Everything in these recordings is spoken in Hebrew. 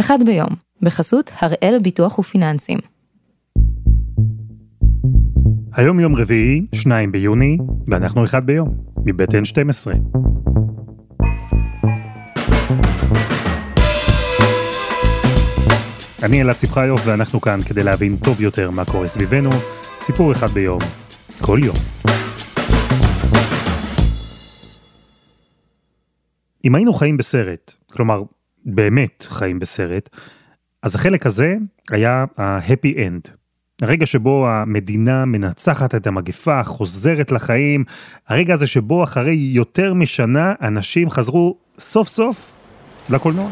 אחד ביום, בחסות הראל ביטוח ופיננסים. היום יום רביעי, 2 ביוני, ואנחנו אחד ביום, מבית N12. אני אלעד שמחיוף ואנחנו כאן כדי להבין טוב יותר מה קורה סביבנו, סיפור אחד ביום, כל יום. אם היינו חיים בסרט, כלומר, באמת חיים בסרט, אז החלק הזה היה ה-happy end. הרגע שבו המדינה מנצחת את המגפה, חוזרת לחיים, הרגע הזה שבו אחרי יותר משנה אנשים חזרו סוף סוף לקולנוע.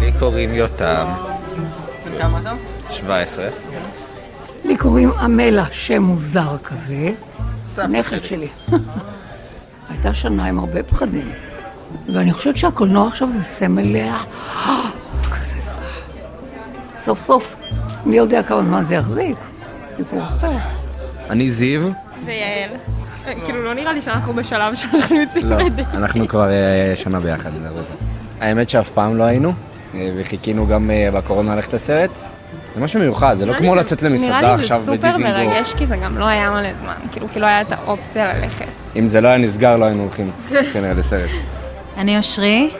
לי קוראים יותם. כמה אתה? 17. לי קוראים עמלה, שם מוזר כזה. נכד שלי. הייתה שנה עם הרבה פחדים. ואני חושבת שהקולנוע עכשיו זה סמל ל... כזה... סוף סוף. מי יודע כמה זמן זה יחזיק? סיפור אחר. אני זיו. ויעל. כאילו, לא נראה לי שאנחנו בשלב שאנחנו יוצאים לא. אנחנו כבר אה, שנה ביחד. האמת שאף פעם לא היינו, אה, וחיכינו גם אה, בקורונה ללכת לסרט. זה משהו מיוחד, זה לא כמו לצאת למסעדה עכשיו נראה לי זה סופר בדיזינגוף. מרגש, כי זה גם לא היה מלא זמן. כאילו, כי לא היה את האופציה ללכת. אם זה לא היה נסגר, לא היינו הולכים כנראה לסרט. אני אושרי,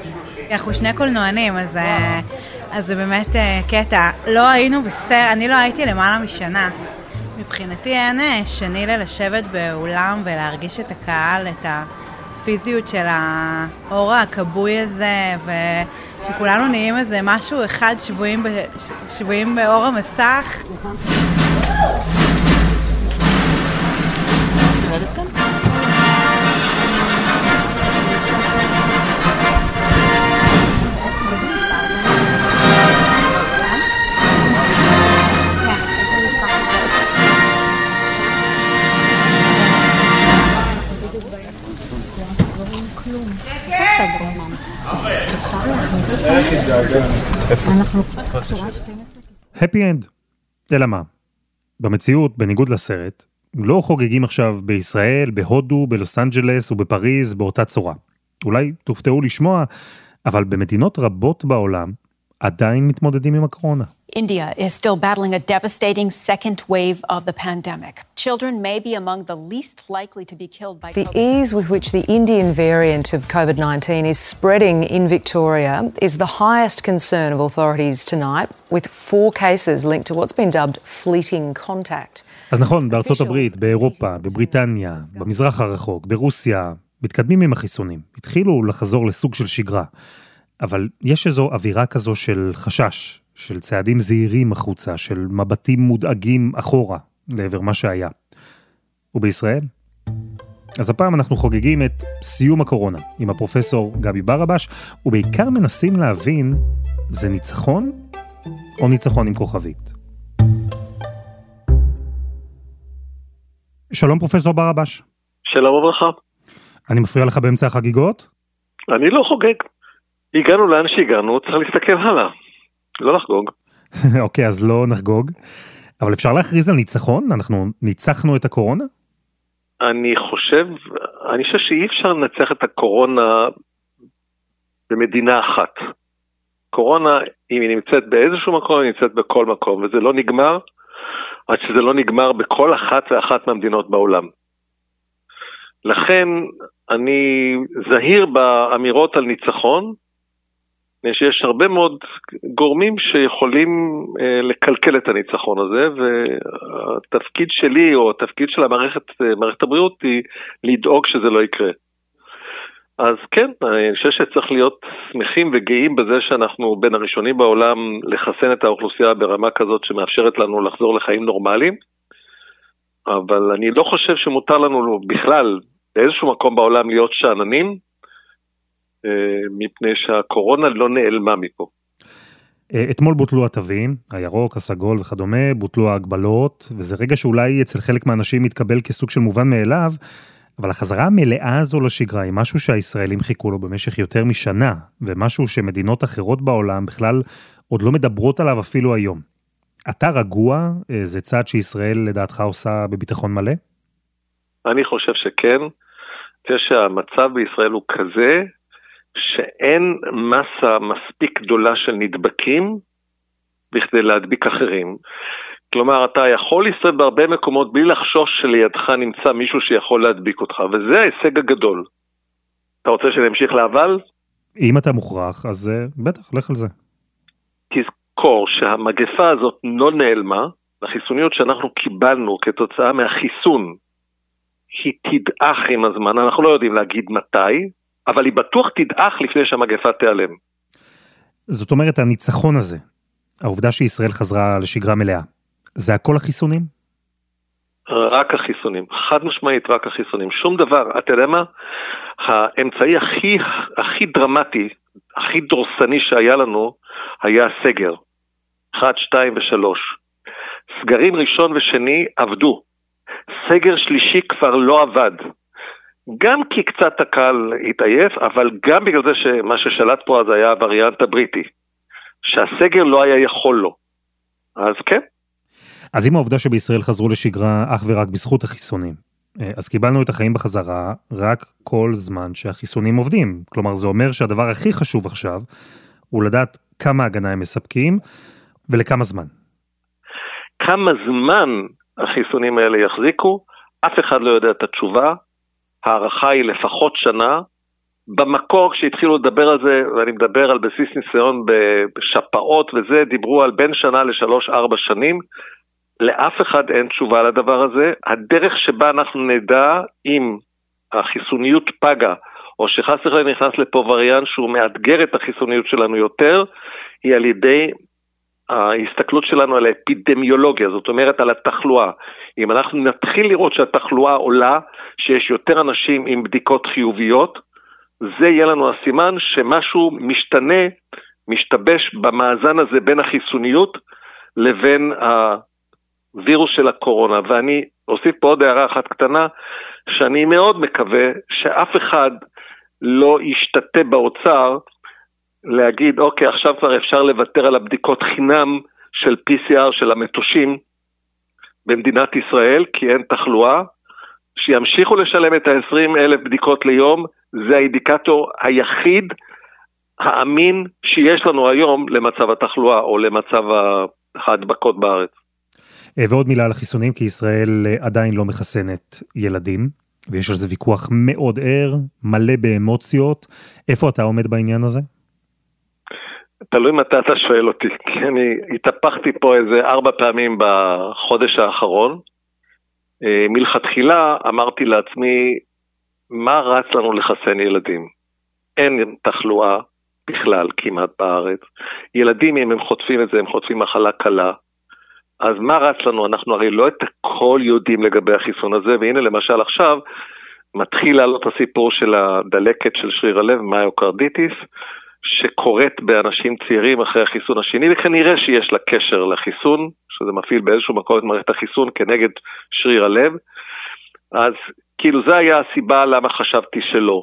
אנחנו שני קולנוענים, אז, אה, אז זה באמת אה, קטע. לא היינו בסרט, אני לא הייתי למעלה משנה. מבחינתי אין אה, שני ללשבת באולם ולהרגיש את הקהל, את הפיזיות של האור הכבוי הזה, ושכולנו נהיים איזה משהו אחד שבויים, ב, שבויים באור המסך. Happy end. אלא מה? במציאות, בניגוד לסרט, לא חוגגים עכשיו בישראל, בהודו, בלוס אנג'לס ובפריז באותה צורה. אולי תופתעו לשמוע, אבל במדינות רבות בעולם עדיין מתמודדים עם הקורונה. India is still battling a devastating second wave of the pandemic. Children may be among the least likely to be killed by The ease with which the Indian variant of COVID 19 is spreading in Victoria is the highest concern of authorities tonight, with four cases linked to what's been dubbed fleeting contact. אז נכון, בארצות הברית, באירופה, בבריטניה, במזרח הרחוק, ברוסיה, מתקדמים עם החיסונים. התחילו לחזור לסוג של שגרה. אבל יש איזו אווירה כזו של חשש, של צעדים זהירים החוצה, של מבטים מודאגים אחורה, לעבר מה שהיה. ובישראל? אז הפעם אנחנו חוגגים את סיום הקורונה עם הפרופסור גבי ברבש, ובעיקר מנסים להבין, זה ניצחון או ניצחון עם כוכבית? שלום פרופסור ברבש. שלום וברכה. אני מפריע לך באמצע החגיגות? אני לא חוגג. הגענו לאן שהגענו, צריך להסתכל הלאה. לא לחגוג. אוקיי, אז לא נחגוג. אבל אפשר להכריז על ניצחון? אנחנו ניצחנו את הקורונה? אני חושב, אני חושב שאי אפשר לנצח את הקורונה במדינה אחת. קורונה, אם היא נמצאת באיזשהו מקום, היא נמצאת בכל מקום, וזה לא נגמר עד שזה לא נגמר בכל אחת ואחת מהמדינות בעולם. לכן אני זהיר באמירות על ניצחון, שיש הרבה מאוד גורמים שיכולים אה, לקלקל את הניצחון הזה, והתפקיד שלי, או התפקיד של המערכת, אה, מערכת הבריאות, היא לדאוג שזה לא יקרה. אז כן, אני חושב שצריך להיות שמחים וגאים בזה שאנחנו בין הראשונים בעולם לחסן את האוכלוסייה ברמה כזאת שמאפשרת לנו לחזור לחיים נורמליים, אבל אני לא חושב שמותר לנו בכלל באיזשהו מקום בעולם להיות שאננים, מפני שהקורונה לא נעלמה מפה. אתמול בוטלו התווים, הירוק, הסגול וכדומה, בוטלו ההגבלות, וזה רגע שאולי אצל חלק מהאנשים מתקבל כסוג של מובן מאליו, אבל החזרה המלאה הזו לשגרה היא משהו שהישראלים חיכו לו במשך יותר משנה, ומשהו שמדינות אחרות בעולם בכלל עוד לא מדברות עליו אפילו היום. אתה רגוע? זה צעד שישראל לדעתך עושה בביטחון מלא? אני חושב שכן. אני חושב שהמצב בישראל הוא כזה שאין מסה מספיק גדולה של נדבקים בכדי להדביק אחרים. כלומר, אתה יכול להסתובב בהרבה מקומות בלי לחשוש שלידך נמצא מישהו שיכול להדביק אותך, וזה ההישג הגדול. אתה רוצה שנמשיך לאבל? אם אתה מוכרח, אז uh, בטח, לך על זה. תזכור שהמגפה הזאת לא נעלמה, החיסוניות שאנחנו קיבלנו כתוצאה מהחיסון, היא תדעך עם הזמן, אנחנו לא יודעים להגיד מתי, אבל היא בטוח תדעך לפני שהמגפה תיעלם. זאת אומרת, הניצחון הזה, העובדה שישראל חזרה לשגרה מלאה, זה הכל החיסונים? רק החיסונים, חד משמעית רק החיסונים. שום דבר, אתה יודע מה? האמצעי הכי, הכי דרמטי, הכי דורסני שהיה לנו, היה הסגר. 1, 2 ו-3. סגרים ראשון ושני עבדו. סגר שלישי כבר לא עבד. גם כי קצת הקהל התעייף, אבל גם בגלל זה שמה ששלט פה אז היה הווריאנט הבריטי. שהסגר לא היה יכול לו. אז כן. אז אם העובדה שבישראל חזרו לשגרה אך ורק בזכות החיסונים, אה, אז קיבלנו את החיים בחזרה רק כל זמן שהחיסונים עובדים. כלומר, זה אומר שהדבר הכי חשוב עכשיו הוא לדעת כמה הגנה הם מספקים ולכמה זמן. כמה זמן החיסונים האלה יחזיקו, אף אחד לא יודע את התשובה. ההערכה היא לפחות שנה. במקור, כשהתחילו לדבר על זה, ואני מדבר על בסיס ניסיון בשפעות וזה, דיברו על בין שנה לשלוש-ארבע שנים. לאף אחד אין תשובה לדבר הזה. הדרך שבה אנחנו נדע אם החיסוניות פגה, או שחס וחלילה נכנס לפה וריאנט שהוא מאתגר את החיסוניות שלנו יותר, היא על ידי ההסתכלות שלנו על האפידמיולוגיה, זאת אומרת על התחלואה. אם אנחנו נתחיל לראות שהתחלואה עולה, שיש יותר אנשים עם בדיקות חיוביות, זה יהיה לנו הסימן שמשהו משתנה, משתבש במאזן הזה בין החיסוניות לבין הווירוס של הקורונה. ואני אוסיף פה עוד הערה אחת קטנה, שאני מאוד מקווה שאף אחד לא ישתתה באוצר להגיד, אוקיי, עכשיו כבר אפשר לוותר על הבדיקות חינם של PCR של המטושים במדינת ישראל, כי אין תחלואה, שימשיכו לשלם את ה-20 אלף בדיקות ליום, זה האינדיקטור היחיד האמין שיש לנו היום למצב התחלואה או למצב ההדבקות בארץ. אה, ועוד מילה על החיסונים, כי ישראל אה, עדיין לא מחסנת ילדים, ויש על זה ויכוח מאוד ער, מלא באמוציות. איפה אתה עומד בעניין הזה? תלוי מתי אתה שואל אותי, כי אני התהפכתי פה איזה ארבע פעמים בחודש האחרון. אה, מלכתחילה אמרתי לעצמי, מה רץ לנו לחסן ילדים? אין תחלואה בכלל כמעט בארץ. ילדים, אם הם חוטפים את זה, הם חוטפים מחלה קלה. אז מה רץ לנו? אנחנו הרי לא את הכל יודעים לגבי החיסון הזה, והנה למשל עכשיו מתחיל לעלות הסיפור של הדלקת של שריר הלב, מיוקרדיטיס, שקורית באנשים צעירים אחרי החיסון השני, וכנראה שיש לה קשר לחיסון, שזה מפעיל באיזשהו מקום את מערכת החיסון כנגד שריר הלב. אז כאילו זה היה הסיבה למה חשבתי שלא.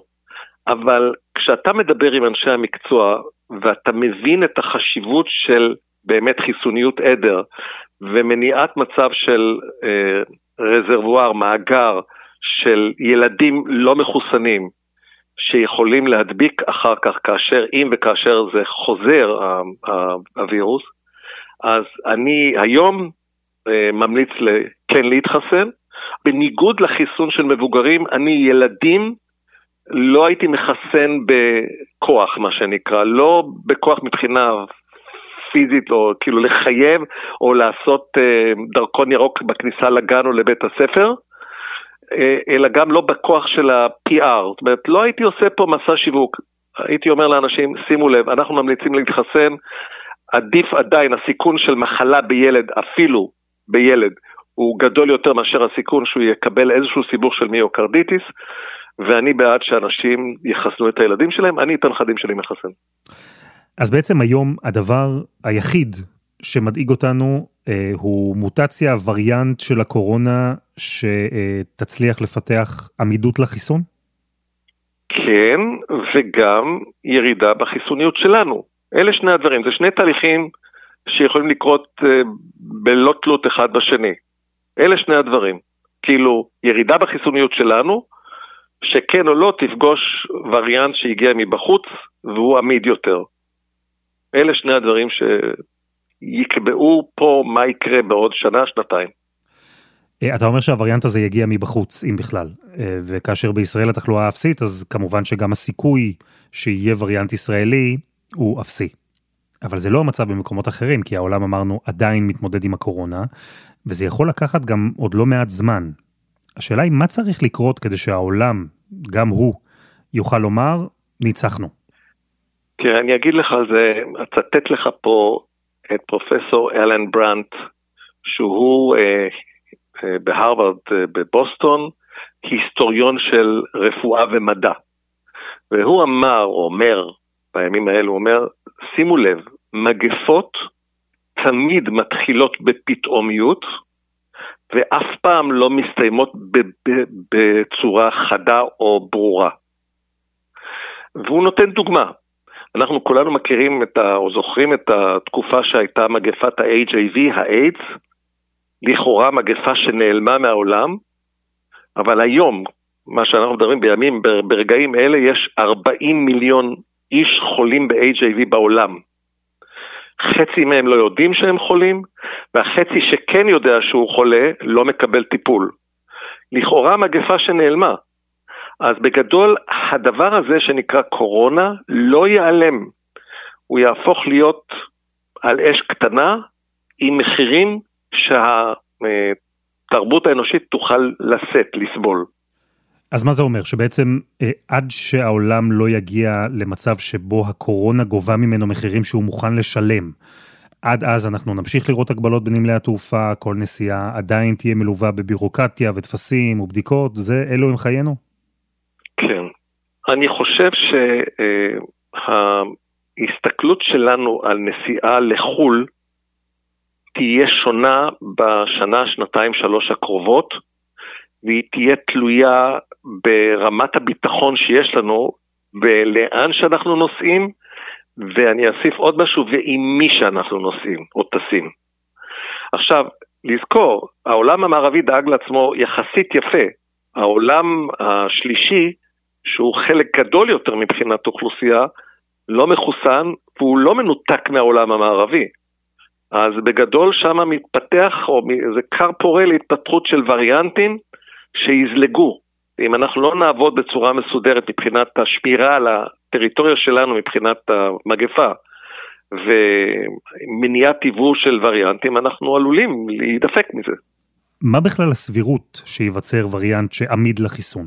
אבל כשאתה מדבר עם אנשי המקצוע ואתה מבין את החשיבות של באמת חיסוניות עדר ומניעת מצב של אה, רזרבואר, מאגר של ילדים לא מחוסנים שיכולים להדביק אחר כך כאשר, אם וכאשר זה חוזר הווירוס, אז אני היום אה, ממליץ כן להתחסן. בניגוד לחיסון של מבוגרים, אני ילדים לא הייתי מחסן בכוח, מה שנקרא, לא בכוח מבחינה פיזית, או כאילו לחייב, או לעשות אה, דרכון ירוק בכניסה לגן או לבית הספר, אלא גם לא בכוח של ה-PR. זאת אומרת, לא הייתי עושה פה מסע שיווק. הייתי אומר לאנשים, שימו לב, אנחנו ממליצים להתחסן, עדיף עדיין, הסיכון של מחלה בילד, אפילו בילד, הוא גדול יותר מאשר הסיכון שהוא יקבל איזשהו סיבוך של מיוקרדיטיס, ואני בעד שאנשים יחסנו את הילדים שלהם, אני את הנכדים שלי מחסן. אז בעצם היום הדבר היחיד שמדאיג אותנו אה, הוא מוטציה, וריאנט של הקורונה שתצליח לפתח עמידות לחיסון? כן, וגם ירידה בחיסוניות שלנו. אלה שני הדברים, זה שני תהליכים שיכולים לקרות אה, בלא תלות אחד בשני. אלה שני הדברים. כאילו ירידה בחיסוניות שלנו, שכן או לא תפגוש וריאנט שהגיע מבחוץ והוא עמיד יותר. אלה שני הדברים שיקבעו פה מה יקרה בעוד שנה, שנתיים. אה, אתה אומר שהווריאנט הזה יגיע מבחוץ, אם בכלל, אה, וכאשר בישראל התחלואה אפסית, אז כמובן שגם הסיכוי שיהיה וריאנט ישראלי הוא אפסי. אבל זה לא המצב במקומות אחרים, כי העולם, אמרנו, עדיין מתמודד עם הקורונה, וזה יכול לקחת גם עוד לא מעט זמן. השאלה היא, מה צריך לקרות כדי שהעולם, גם הוא, יוכל לומר, ניצחנו? תראה, אני אגיד לך על זה, אצטט לך פה את פרופסור אלן ברנט, שהוא אה, בהרווארד אה, בבוסטון, היסטוריון של רפואה ומדע. והוא אמר, או אומר, בימים האלו, אומר, שימו לב, מגפות תמיד מתחילות בפתאומיות, ואף פעם לא מסתיימות בצורה חדה או ברורה. והוא נותן דוגמה. אנחנו כולנו מכירים את ה, או זוכרים את התקופה שהייתה מגפת ה-HIV, האיידס, לכאורה מגפה שנעלמה מהעולם, אבל היום, מה שאנחנו מדברים בימים, ברגעים אלה, יש 40 מיליון איש חולים ב-HIV בעולם. חצי מהם לא יודעים שהם חולים, והחצי שכן יודע שהוא חולה לא מקבל טיפול. לכאורה מגפה שנעלמה. אז בגדול, הדבר הזה שנקרא קורונה לא ייעלם. הוא יהפוך להיות על אש קטנה עם מחירים שהתרבות האנושית תוכל לשאת, לסבול. אז מה זה אומר? שבעצם אה, עד שהעולם לא יגיע למצב שבו הקורונה גובה ממנו מחירים שהוא מוכן לשלם, עד אז אנחנו נמשיך לראות הגבלות בנמלי התעופה, כל נסיעה עדיין תהיה מלווה בבירוקרטיה וטפסים ובדיקות, זה אלו הם חיינו? כן. אני חושב שההסתכלות שלנו על נסיעה לחו"ל תהיה שונה בשנה, שנתיים, שלוש הקרובות, והיא תהיה תלויה ברמת הביטחון שיש לנו ולאן שאנחנו נוסעים, ואני אוסיף עוד משהו, ועם מי שאנחנו נוסעים או טסים. עכשיו, לזכור, העולם המערבי דאג לעצמו יחסית יפה. העולם השלישי, שהוא חלק גדול יותר מבחינת אוכלוסייה, לא מחוסן, והוא לא מנותק מהעולם המערבי. אז בגדול שם מתפתח, או זה כר פורה להתפתחות של וריאנטים שיזלגו. אם אנחנו לא נעבוד בצורה מסודרת מבחינת השמירה על הטריטוריה שלנו, מבחינת המגפה, ומניעת טיבור של וריאנטים, אנחנו עלולים להידפק מזה. מה בכלל הסבירות שייווצר וריאנט שעמיד לחיסון?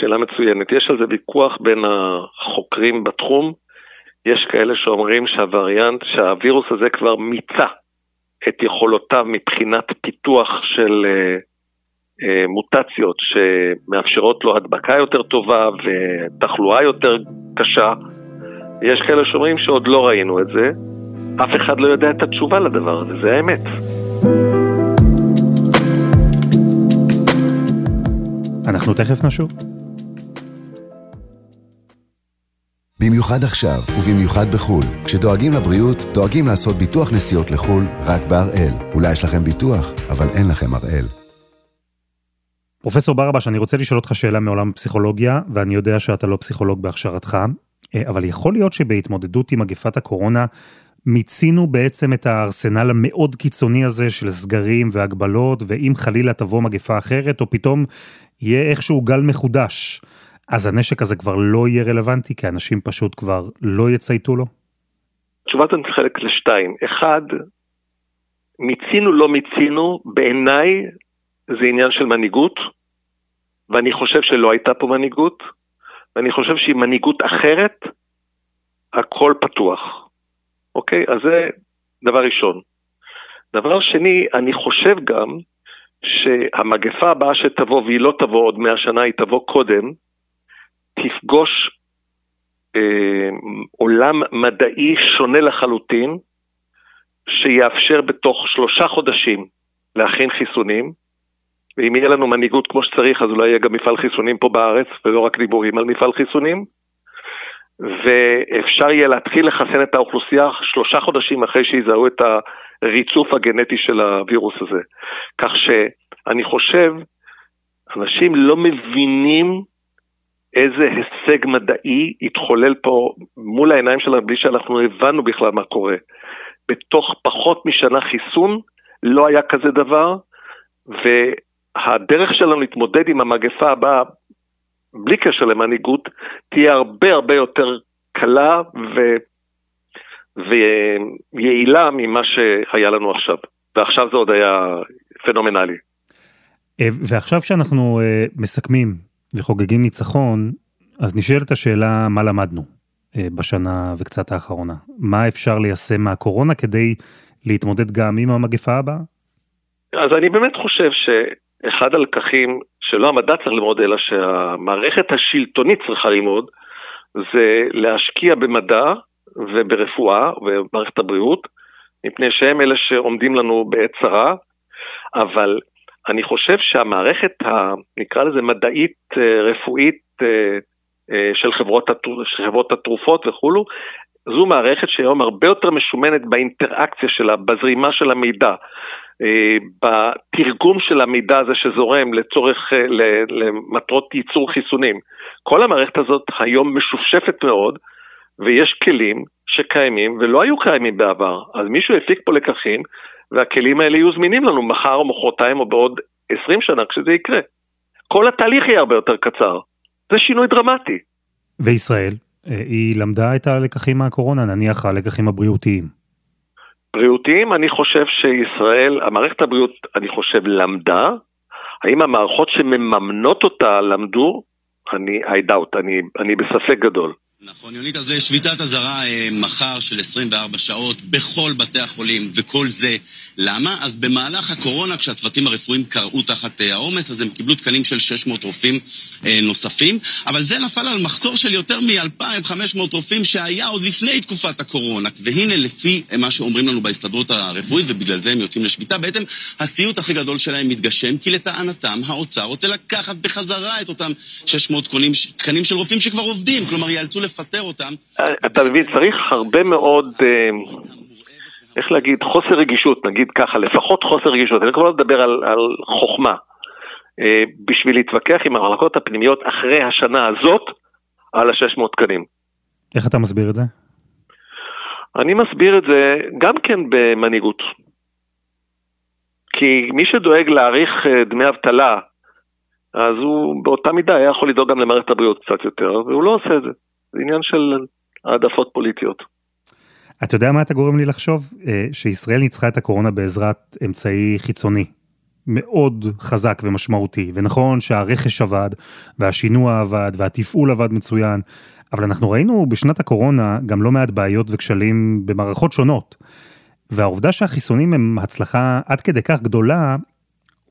שאלה מצוינת. יש על זה ויכוח בין החוקרים בתחום. יש כאלה שאומרים שהווריאנט, שהווירוס הזה כבר מיצה את יכולותיו מבחינת פיתוח של uh, uh, מוטציות שמאפשרות לו הדבקה יותר טובה ותחלואה יותר קשה. יש כאלה שאומרים שעוד לא ראינו את זה. אף אחד לא יודע את התשובה לדבר הזה, זה האמת. אנחנו תכף נשוב. במיוחד עכשיו, ובמיוחד בחו"ל. כשדואגים לבריאות, דואגים לעשות ביטוח נסיעות לחו"ל רק בהראל. אולי יש לכם ביטוח, אבל אין לכם הראל. פרופסור ברבש, אני רוצה לשאול אותך שאלה מעולם הפסיכולוגיה, ואני יודע שאתה לא פסיכולוג בהכשרתך, אה, אבל יכול להיות שבהתמודדות עם מגפת הקורונה, מיצינו בעצם את הארסנל המאוד קיצוני הזה של סגרים והגבלות, ואם חלילה תבוא מגפה אחרת, או פתאום יהיה איכשהו גל מחודש. אז הנשק הזה כבר לא יהיה רלוונטי, כי אנשים פשוט כבר לא יצייתו לו? התשובה הזאת מתחלק לשתיים. אחד, מיצינו לא מיצינו, בעיניי זה עניין של מנהיגות, ואני חושב שלא הייתה פה מנהיגות, ואני חושב שעם מנהיגות אחרת, הכל פתוח. אוקיי? אז זה דבר ראשון. דבר שני, אני חושב גם שהמגפה הבאה שתבוא, והיא לא תבוא עוד מאה שנה, היא תבוא קודם, תפגוש אה, עולם מדעי שונה לחלוטין, שיאפשר בתוך שלושה חודשים להכין חיסונים, ואם יהיה לנו מנהיגות כמו שצריך, אז אולי יהיה גם מפעל חיסונים פה בארץ, ולא רק דיבורים על מפעל חיסונים, ואפשר יהיה להתחיל לחסן את האוכלוסייה שלושה חודשים אחרי שיזהו את הריצוף הגנטי של הווירוס הזה. כך שאני חושב, אנשים לא מבינים איזה הישג מדעי התחולל פה מול העיניים שלנו בלי שאנחנו הבנו בכלל מה קורה. בתוך פחות משנה חיסון לא היה כזה דבר, והדרך שלנו להתמודד עם המגפה הבאה, בלי קשר למנהיגות, תהיה הרבה הרבה יותר קלה ו... ויעילה ממה שהיה לנו עכשיו. ועכשיו זה עוד היה פנומנלי. אה, ועכשיו שאנחנו אה, מסכמים וחוגגים ניצחון, אז נשאלת השאלה מה למדנו אה, בשנה וקצת האחרונה. מה אפשר ליישם מהקורונה כדי להתמודד גם עם המגפה הבאה? אז אני באמת חושב שאחד הלקחים שלא המדע צריך ללמוד, אלא שהמערכת השלטונית צריכה ללמוד, זה להשקיע במדע וברפואה ובמערכת הבריאות, מפני שהם אלה שעומדים לנו בעת צרה, אבל אני חושב שהמערכת, ה, נקרא לזה מדעית, אה, רפואית, אה, אה, של חברות, של חברות התרופות וכולו, זו מערכת שהיום הרבה יותר משומנת באינטראקציה שלה, בזרימה של המידע, בתרגום של המידע הזה שזורם לצורך, למטרות ייצור חיסונים. כל המערכת הזאת היום משופשפת מאוד, ויש כלים שקיימים ולא היו קיימים בעבר. אז מישהו הפיק פה לקחים, והכלים האלה יהיו זמינים לנו מחר או מחרתיים או בעוד 20 שנה כשזה יקרה. כל התהליך יהיה הרבה יותר קצר. זה שינוי דרמטי. וישראל, אה, היא למדה את הלקחים מהקורונה, נניח הלקחים הבריאותיים. בריאותיים, אני חושב שישראל, המערכת הבריאות, אני חושב, למדה. האם המערכות שמממנות אותה למדו? אני, I doubt, אני, אני בספק גדול. נכון, יונית, אז שביתת אזהרה אה, מחר של 24 שעות בכל בתי החולים, וכל זה למה? אז במהלך הקורונה, כשהצוותים הרפואיים קרעו תחת אה, העומס, אז הם קיבלו תקנים של 600 רופאים אה, נוספים, אבל זה נפל על מחסור של יותר מ-2,500 רופאים שהיה עוד לפני תקופת הקורונה. והנה, לפי מה שאומרים לנו בהסתדרות הרפואית, ובגלל זה הם יוצאים לשביתה, בעצם הסיוט הכי גדול שלהם מתגשם, כי לטענתם האוצר רוצה לקחת בחזרה את אותם 600 תקנים של רופאים שכבר עובדים, כלומר ייאלצו לפטר אותם. אתה מבין, צריך הרבה מאוד... אה, איך להגיד, חוסר רגישות, נגיד ככה, לפחות חוסר רגישות, אני כבר לא מדבר על, על חוכמה, אה, בשביל להתווכח עם המחלקות הפנימיות אחרי השנה הזאת על ה-600 תקנים. איך אתה מסביר את זה? אני מסביר את זה גם כן במנהיגות. כי מי שדואג להאריך אה, דמי אבטלה, אז הוא באותה מידה היה יכול לדאוג גם למערכת הבריאות קצת יותר, והוא לא עושה את זה. זה עניין של העדפות פוליטיות. אתה יודע מה אתה גורם לי לחשוב? אה, שישראל ניצחה את הקורונה בעזרת אמצעי חיצוני. מאוד חזק ומשמעותי, ונכון שהרכש עבד, והשינוע עבד, והתפעול עבד מצוין, אבל אנחנו ראינו בשנת הקורונה גם לא מעט בעיות וכשלים במערכות שונות. והעובדה שהחיסונים הם הצלחה עד כדי כך גדולה,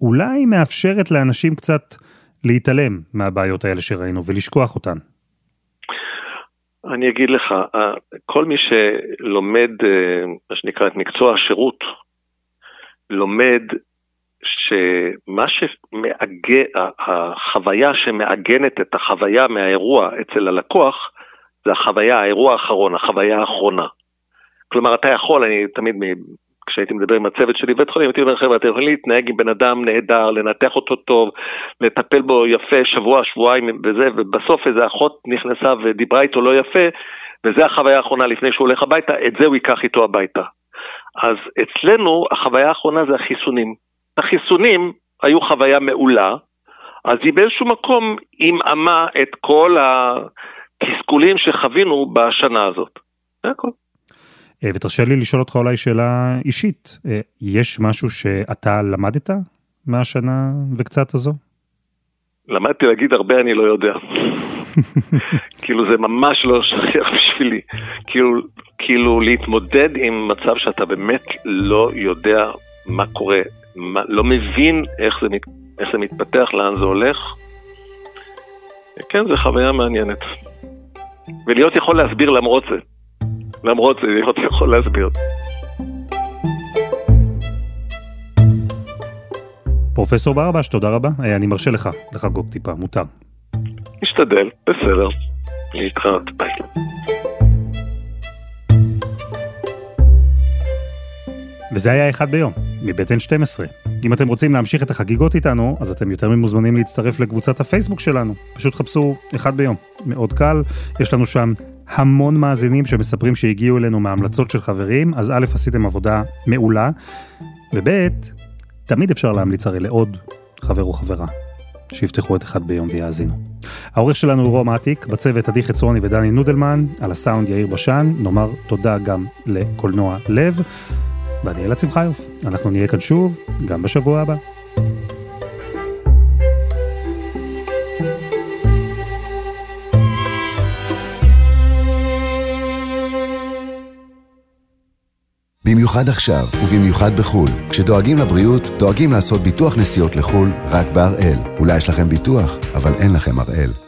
אולי מאפשרת לאנשים קצת להתעלם מהבעיות האלה שראינו ולשכוח אותן. אני אגיד לך, כל מי שלומד, אה, מה שנקרא, את מקצוע השירות, לומד שמה שמעגן, החוויה שמעגנת את החוויה מהאירוע אצל הלקוח, זה החוויה, האירוע האחרון, החוויה האחרונה. כלומר, אתה יכול, אני תמיד כשהייתי מדבר עם הצוות שלי בבית חולים, הייתי אומר, חבר'ה, אתם יכולים להתנהג עם בן אדם נהדר, לנתח אותו טוב, לטפל בו יפה שבוע, שבועיים וזה, ובסוף איזה אחות נכנסה ודיברה איתו לא יפה, וזו החוויה האחרונה לפני שהוא הולך הביתה, את זה הוא ייקח איתו הביתה. אז אצלנו החוויה האחרונה זה החיסונים. החיסונים היו חוויה מעולה, אז היא באיזשהו מקום עמעמה את כל התסכולים שחווינו בשנה הזאת. זה הכל. אה, ותרשה לי לשאול אותך אולי שאלה אישית. אה, יש משהו שאתה למדת מהשנה וקצת הזו? למדתי להגיד הרבה אני לא יודע. כאילו זה ממש לא שכיח בשבילי. כאילו, כאילו להתמודד עם מצב שאתה באמת לא יודע מה קורה, מה, לא מבין איך זה, איך זה מתפתח, לאן זה הולך. כן, זו חוויה מעניינת. ולהיות יכול להסביר למרות זה. למרות זה, אני לא יכול להסביר. פרופסור ברבש, תודה רבה. אה, אני מרשה לך לחגוג טיפה, מותר. משתדל, בסדר. להתחרות, ביי. וזה היה אחד ביום, מבית N12. אם אתם רוצים להמשיך את החגיגות איתנו, אז אתם יותר ממוזמנים להצטרף לקבוצת הפייסבוק שלנו. פשוט חפשו אחד ביום. מאוד קל, יש לנו שם המון מאזינים שמספרים שהגיעו אלינו מהמלצות של חברים, אז א', עשיתם עבודה מעולה, וב', תמיד אפשר להמליץ הרי לעוד חבר או חברה, שיפתחו את אחד ביום ויאזינו. העורך שלנו הוא רום אטיק, בצוות עדי חצרוני ודני נודלמן, על הסאונד יאיר בשן, נאמר תודה גם לקולנוע לב, ואני אלעד שמחיוף. אנחנו נהיה כאן שוב, גם בשבוע הבא. במיוחד עכשיו, ובמיוחד בחו"ל. כשדואגים לבריאות, דואגים לעשות ביטוח נסיעות לחו"ל רק בהראל. אולי יש לכם ביטוח, אבל אין לכם הראל.